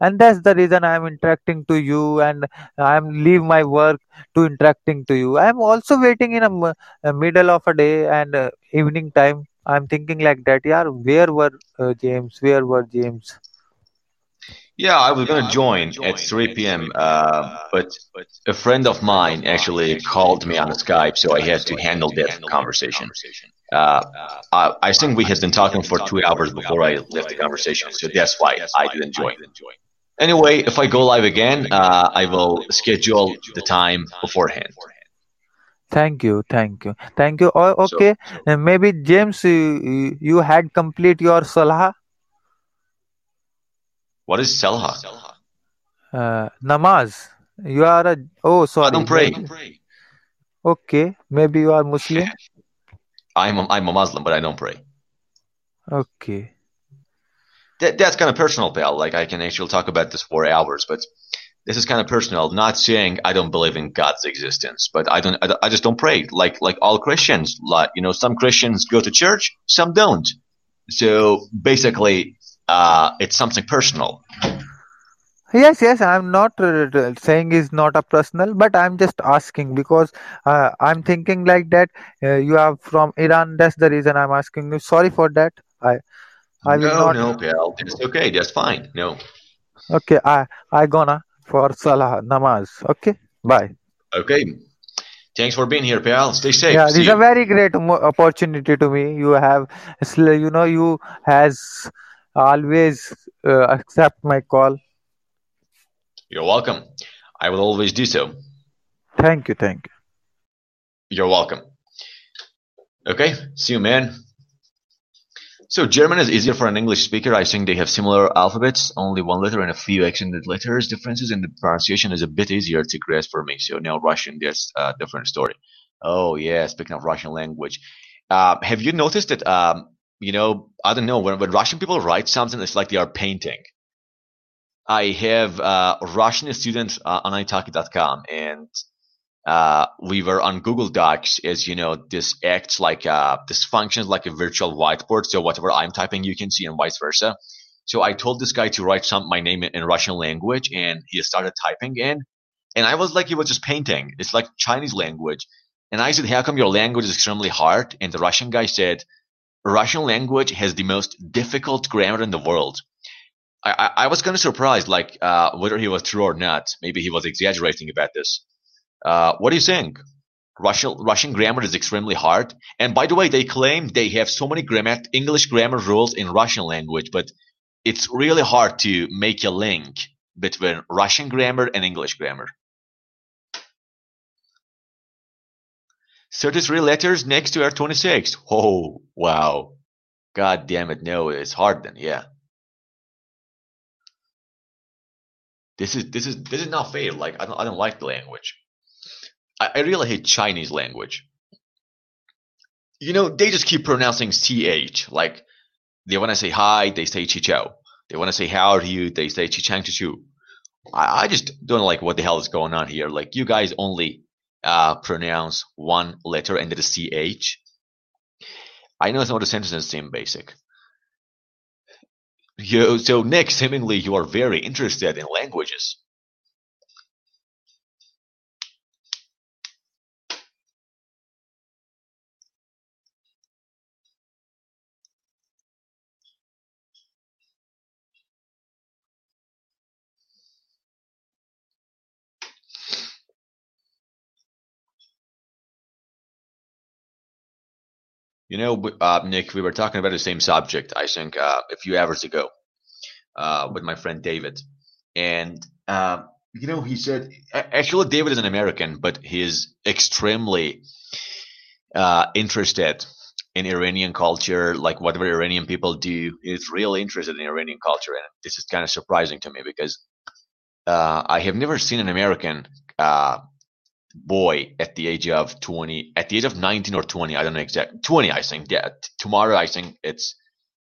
and that's the reason i am interacting to you and i am leave my work to interacting to you i am also waiting in a middle of a day and uh, evening time i'm thinking like that yeah where were uh, james where were james Yeah, I was gonna join at 3 p.m. Uh, but a friend of mine actually called me on Skype, so I had to handle that conversation. Uh, I, I think we had been talking for two hours before I left the conversation, so that's why I didn't join. Anyway, if I go live again, uh, I will schedule the time beforehand. thank you thank you thank you oh, So, okay uh, maybe james you, you you had complete your salah what is salah? uh, namaz you are a oh sorry. I don't pray. maybe okay maybe you are muslim I'm a, I'm a Muslim, but I don't pray. okay That, that's kind of personal, pal. Like I can actually talk about this for hours, but this is kind of personal. Not saying I don't believe in God's existence, but I don't. I, I just don't pray. Like like all Christians. Like you know, some Christians go to church, some don't. So basically, uh, it's something personal. Yes, yes, I'm not uh, saying is not a personal, but I'm just asking because uh, I'm thinking like that. Uh, you are from Iran, that's the reason I'm asking you. Sorry for that. I I will No, not. no, pal. That's okay. That's fine. No. Okay, I I gonna for Salah namaz. Okay, bye. Okay. Thanks for being here, pal. Stay safe. Yeah, See this is a very great opportunity to me. You have, you know, you has always uh, accept my call. You're welcome. I will always do so. Thank you, thank you. You're welcome. Okay. See you, man. So German is easier for an English speaker. I think they have similar alphabets, only one letter and a few accented letters differences, and the pronunciation is a bit easier to grasp for me. So now Russian, that's a different story. Oh yeah, speaking of Russian language, uh, have you noticed that? Um, you know, I don't know when when Russian people write something, it's like they are painting. I have uh, Russian student uh, on italki.com, and uh, we were on Google Docs, as you know, this acts like uh, this functions like a virtual whiteboard. So whatever I'm typing, you can see, and vice versa. So I told this guy to write some my name in Russian language, and he started typing in, and I was like, he was just painting. It's like Chinese language, and I said, how come your language is extremely hard? And the Russian guy said, Russian language has the most difficult grammar in the world. I, I, I was kind of surprised, like uh, whether he was true or not. Maybe he was exaggerating about this. Uh, what do you think? Russian Russian grammar is extremely hard. And by the way, they claim they have so many grammar English grammar rules in Russian language, but it's really hard to make a link between Russian grammar and English grammar. 33 letters next to R26. Oh, wow. God damn it. No, it's hard then. Yeah. This is this is this is not fair. Like I don't I don't like the language. I, I really hate Chinese language. You know, they just keep pronouncing ch. Like they want to say hi, they say chichao. They want to say how are you, they say chichang chichu. I, I just don't like what the hell is going on here. Like you guys only uh, pronounce one letter and it is ch. I know some of the sentences seem basic. You, so Nick, seemingly you are very interested in languages. You know, uh, Nick, we were talking about the same subject, I think, uh, a few hours ago uh, with my friend David. And, uh, you know, he said, actually, David is an American, but he's extremely uh, interested in Iranian culture, like whatever Iranian people do. He's really interested in Iranian culture. And this is kind of surprising to me because uh, I have never seen an American uh, boy at the age of 20 at the age of 19 or 20 i don't know exactly 20 i think yeah tomorrow i think it's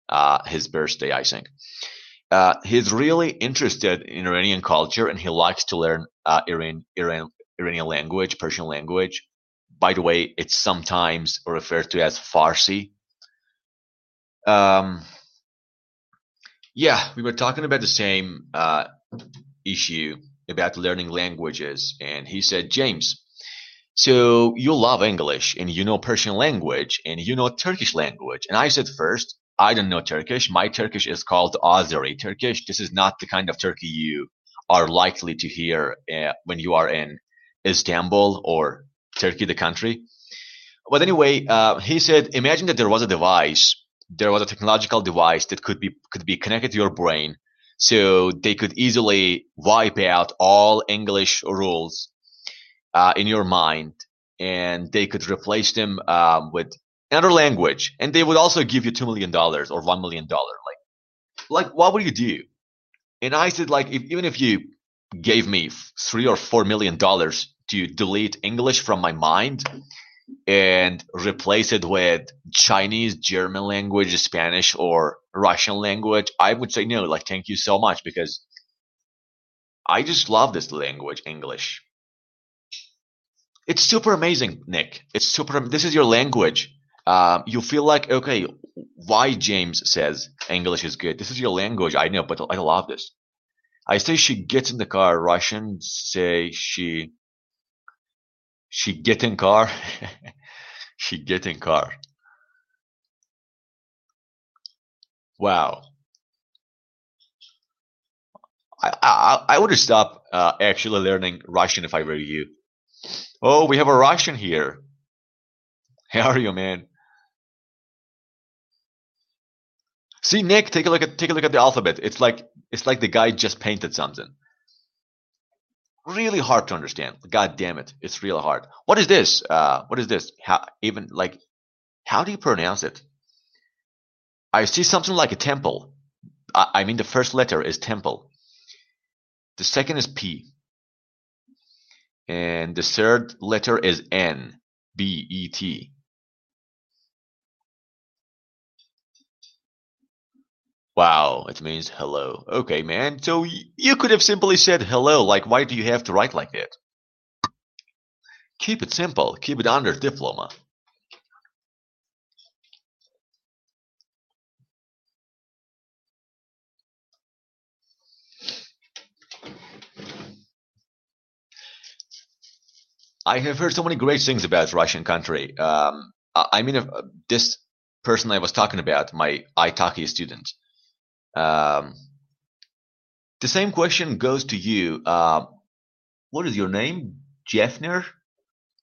uh, his birthday i think. Uh, he's really interested in iranian culture and he likes to learn uh, Iran, Iran, iranian language persian language. By the way it's sometimes referred to as farsi. Um, yeah we were talking about the same uh, issue about learning languages. And he said james so you love english and you know persian language and you know turkish language. And i said first i don't know turkish. My turkish is called azeri turkish. This is not the kind of turkey you are likely to hear uh, when you are in istanbul or turkey the country. But anyway uh, he said imagine that there was a device there was a technological device that could be could be connected to your brain so they could easily wipe out all English rules uh, in your mind, and they could replace them um, with another language, and they would also give you two million dollars or one million dollar. Like, like what would you do? And I said, like, if, even if you gave me three or four million dollars to delete English from my mind and replace it with Chinese, German language, Spanish, or Russian language, I would say no, like thank you so much because I just love this language, English. It's super amazing, Nick. It's super. This is your language. Um, you feel like okay, why James says English is good. This is your language. I know, but I love this. I say she gets in the car. Russian say she she get in car. she get in car. Wow. I, I, I would stop uh, actually learning Russian if I were you. Oh, we have a Russian here. How are you, man? See, Nick, take a look at take a look at the alphabet. It's like it's like the guy just painted something. Really hard to understand. God damn it, it's real hard. What is this? Uh, what is this? How even like how do you pronounce it? I see something like a temple. I, I mean, the first letter is temple. The second is P. And the third letter is N. B E T. Wow, it means hello. Okay, man. So you could have simply said hello. Like, why do you have to write like that? Keep it simple. Keep it under diploma. I have heard so many great things about Russian country. Um, I mean, uh, this person I was talking about, my Italki student. Um, the same question goes to you. Uh, what is your name? Jeffner?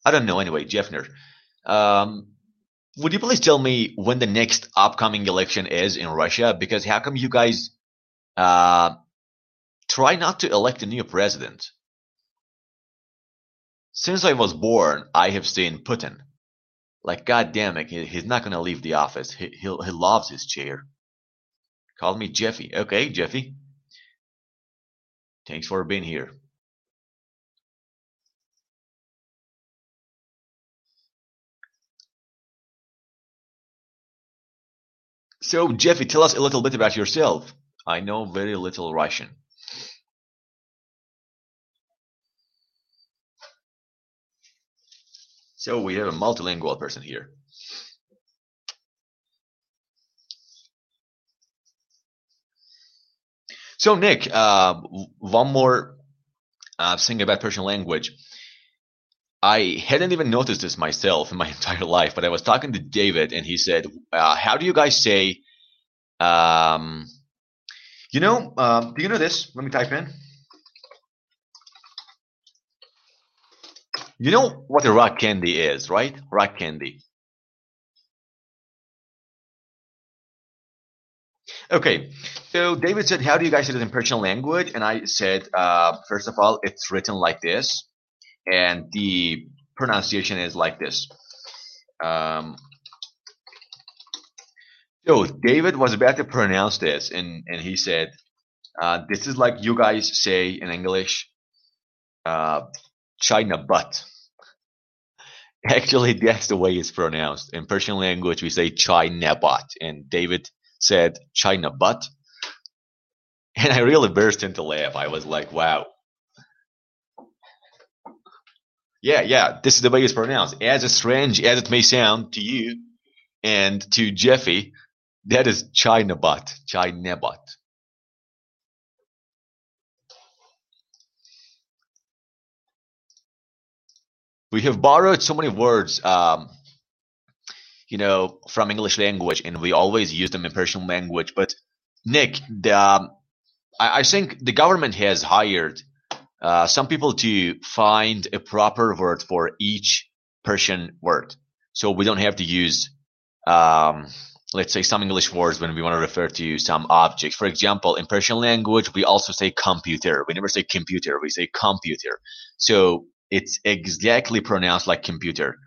I don't know. Anyway, Jeffner. Um, would you please tell me when the next upcoming election is in Russia? Because how come you guys uh, try not to elect a new president? Since I was born, I have seen Putin. Like, God damn it, he, he's not gonna leave the office. He, he, he loves his chair. Call me Jeffy. Okay, Jeffy. Thanks for being here. So, Jeffy, tell us a little bit about yourself. I know very little Russian. So, we have a multilingual person here. So, Nick, uh, one more uh, thing about Persian language. I hadn't even noticed this myself in my entire life, but I was talking to David, and he said, uh, "How do you guys say?" Um, you know, um, do you know this? Let me type in. You know what a rock candy is, right? Rock candy. Okay, so David said, "How do you guys say it in Persian language?" And I said, uh, first of all, it's written like this, and the pronunciation is like this. Um, so David was about to pronounce this, and and he said, uh, "This is like you guys say in English, uh, China butt." Actually, that's the way it's pronounced. In Persian language, we say China butt, and David said China butt. And I really burst into laugh. I was like, wow. Yeah, yeah, this is the way it's pronounced. As strange as it may sound to you and to Jeffy, that is China butt, China butt. We have borrowed so many words, um, you know, from English language, and we always use them in Persian language. But Nick, the, um, I, I think the government has hired uh, some people to find a proper word for each Persian word, so we don't have to use, um, let's say, some English words when we want to refer to some object. For example, in Persian language, we also say computer. We never say computer. We say computer. So it's exactly pronounced like computer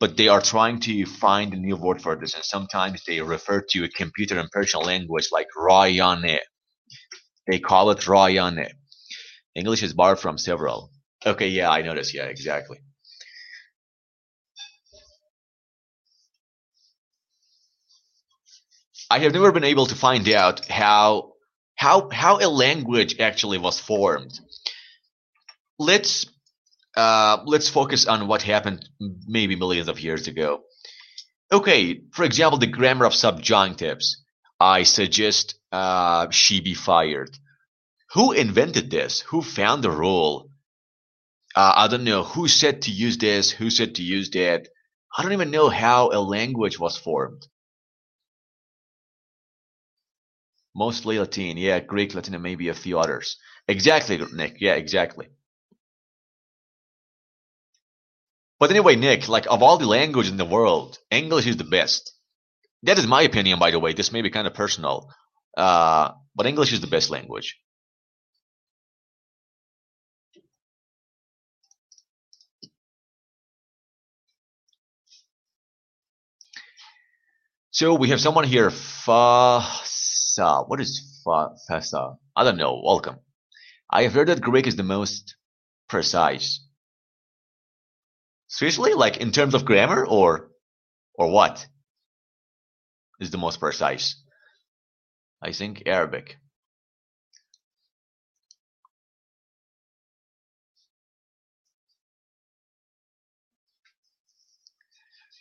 but they are trying to find a new word for this and sometimes they refer to a computer in Persian language like rayane they call it rayane english is borrowed from several. Okay yeah i noticed. Yeah exactly. I have never been able to find out how how how a language actually was formed. Let's uh, let's focus on what happened maybe millions of years ago. Okay, for example, the grammar of subjunctives. I suggest uh, she be fired. Who invented this? Who found the rule? Uh, I don't know. Who said to use this? Who said to use that? I don't even know how a language was formed. Mostly Latin. Yeah, Greek, Latin, and maybe a few others. Exactly, Nick. Yeah, exactly. But anyway, Nick, like of all the languages in the world, English is the best. That is my opinion, by the way. This may be kind of personal, uh, but English is the best language. So we have someone here, Fasa. What is Fa Fasa? I don't know. Welcome. I have heard that Greek is the most precise. Seriously, like in terms of grammar, or or what is the most precise? I think Arabic.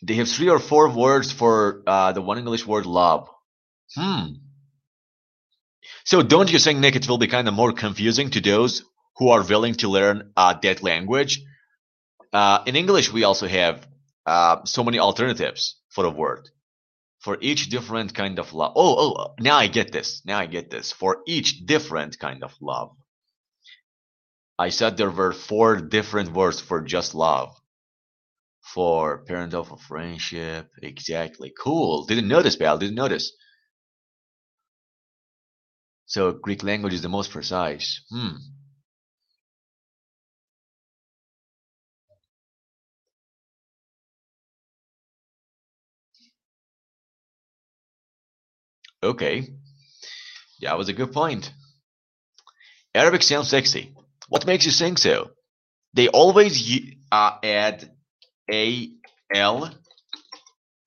They have three or four words for uh, the one English word love. Hmm. So don't you think, Nick, it will be kind of more confusing to those who are willing to learn uh, that language? Uh, in English, we also have uh, so many alternatives for a word for each different kind of love. Oh, oh, now I get this. Now I get this. For each different kind of love. I said there were four different words for just love. For parent of a friendship. Exactly. Cool. Didn't notice, pal. Didn't notice. So Greek language is the most precise. Hmm. Okay. That was a good point. Arabic sounds sexy. What makes you think so? They always uh, add a l.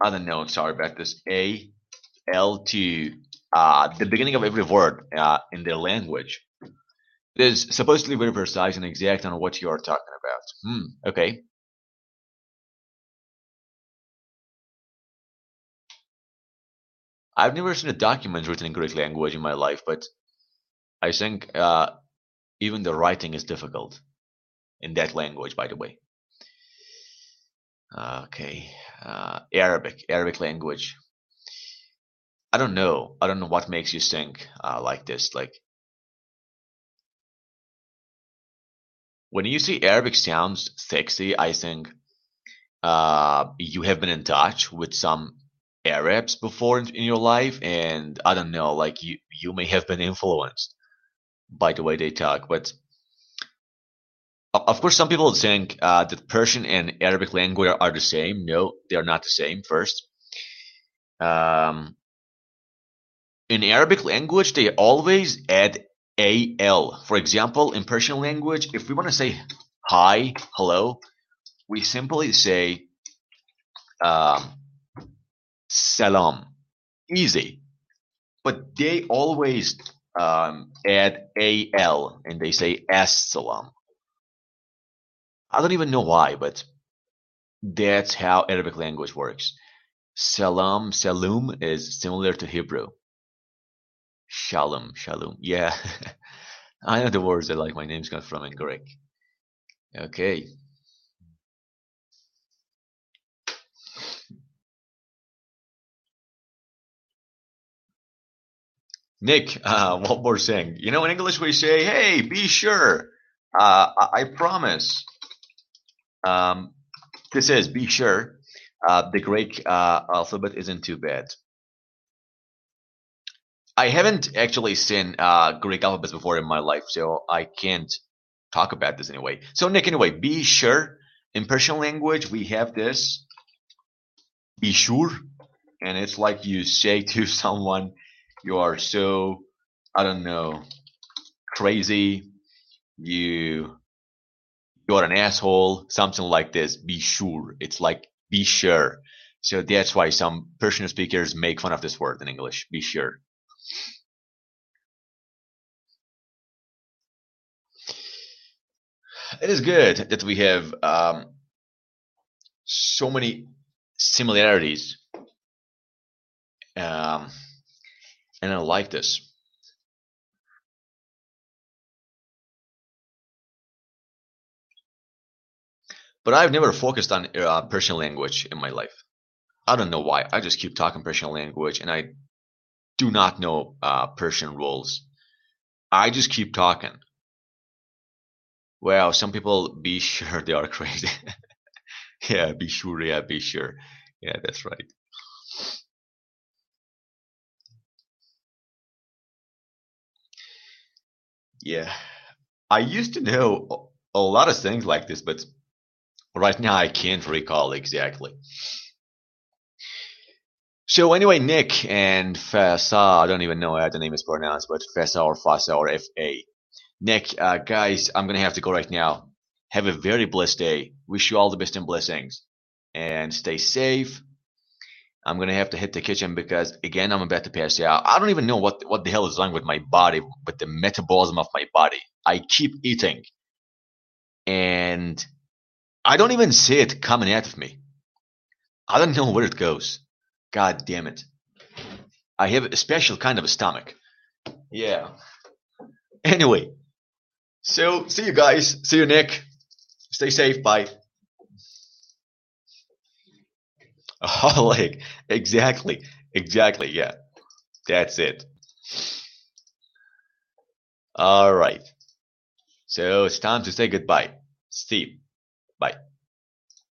I don't know. Sorry about this. A l to uh, the beginning of every word uh, in their language. It is supposedly very precise and exact on what you are talking about. Hmm. Okay. I've never seen a document written in Greek language in my life, but I think uh, even the writing is difficult in that language, by the way. Okay, uh, Arabic, Arabic language. I don't know. I don't know what makes you think uh, like this. Like when you see Arabic sounds sexy, I think uh, you have been in touch with some Arabs before in, in your life, and I don't know, like you you may have been influenced by the way they talk, but of course, some people think uh, that Persian and Arabic language are, the same. No, they are not the same. First, um, in Arabic language, they always add al. For example, in Persian language, if we want to say hi, hello, we simply say um, salam. Easy. But they always um, add al and they say as salam. I don't even know why, but that's how Arabic language works. Salam, salum is similar to Hebrew. Shalom, shalom. Yeah, I know the words that like my name's come from in Greek. Okay. Nick, uh, one more thing. You know, in English we say, "Hey, be sure." Uh, I, I promise. Um, this is be sure. Uh, the Greek uh, alphabet isn't too bad. I haven't actually seen uh, Greek alphabets before in my life, so I can't talk about this anyway. So, Nick, anyway, be sure. In Persian language, we have this. Be sure, and it's like you say to someone, "You are so, I don't know, crazy. You, you're an asshole." Something like this. Be sure. It's like be sure. So that's why some Persian speakers make fun of this word in English. Be sure. It is good that we have um, so many similarities, um, and I like this. But I've never focused on uh, Persian language in my life. I don't know why. I just keep talking Persian language, and I do not know uh, Persian rules. I just keep talking. Well, some people be sure they are crazy. yeah, be sure. Yeah, be sure. Yeah, that's right. Yeah, I used to know a lot of things like this, but right now I can't recall exactly. So anyway, Nick and Fasa, I don't even know how the name is pronounced, but Fasa or Fasa or F-A. Nick, uh, guys, I'm gonna have to go right now. Have a very blessed day. Wish you all the best and blessings. And stay safe. I'm gonna have to hit the kitchen because again I'm about to pass out. I don't even know what what the hell is wrong with my body, with the metabolism of my body. I keep eating. And I don't even see it coming out of me. I don't know where it goes. God damn it. I have a special kind of a stomach. Yeah. Anyway, so see you guys. See you, Nick. Stay safe. Bye. Oh, like exactly, exactly. Yeah, that's it. All right. So it's time to say goodbye. Steve. Bye.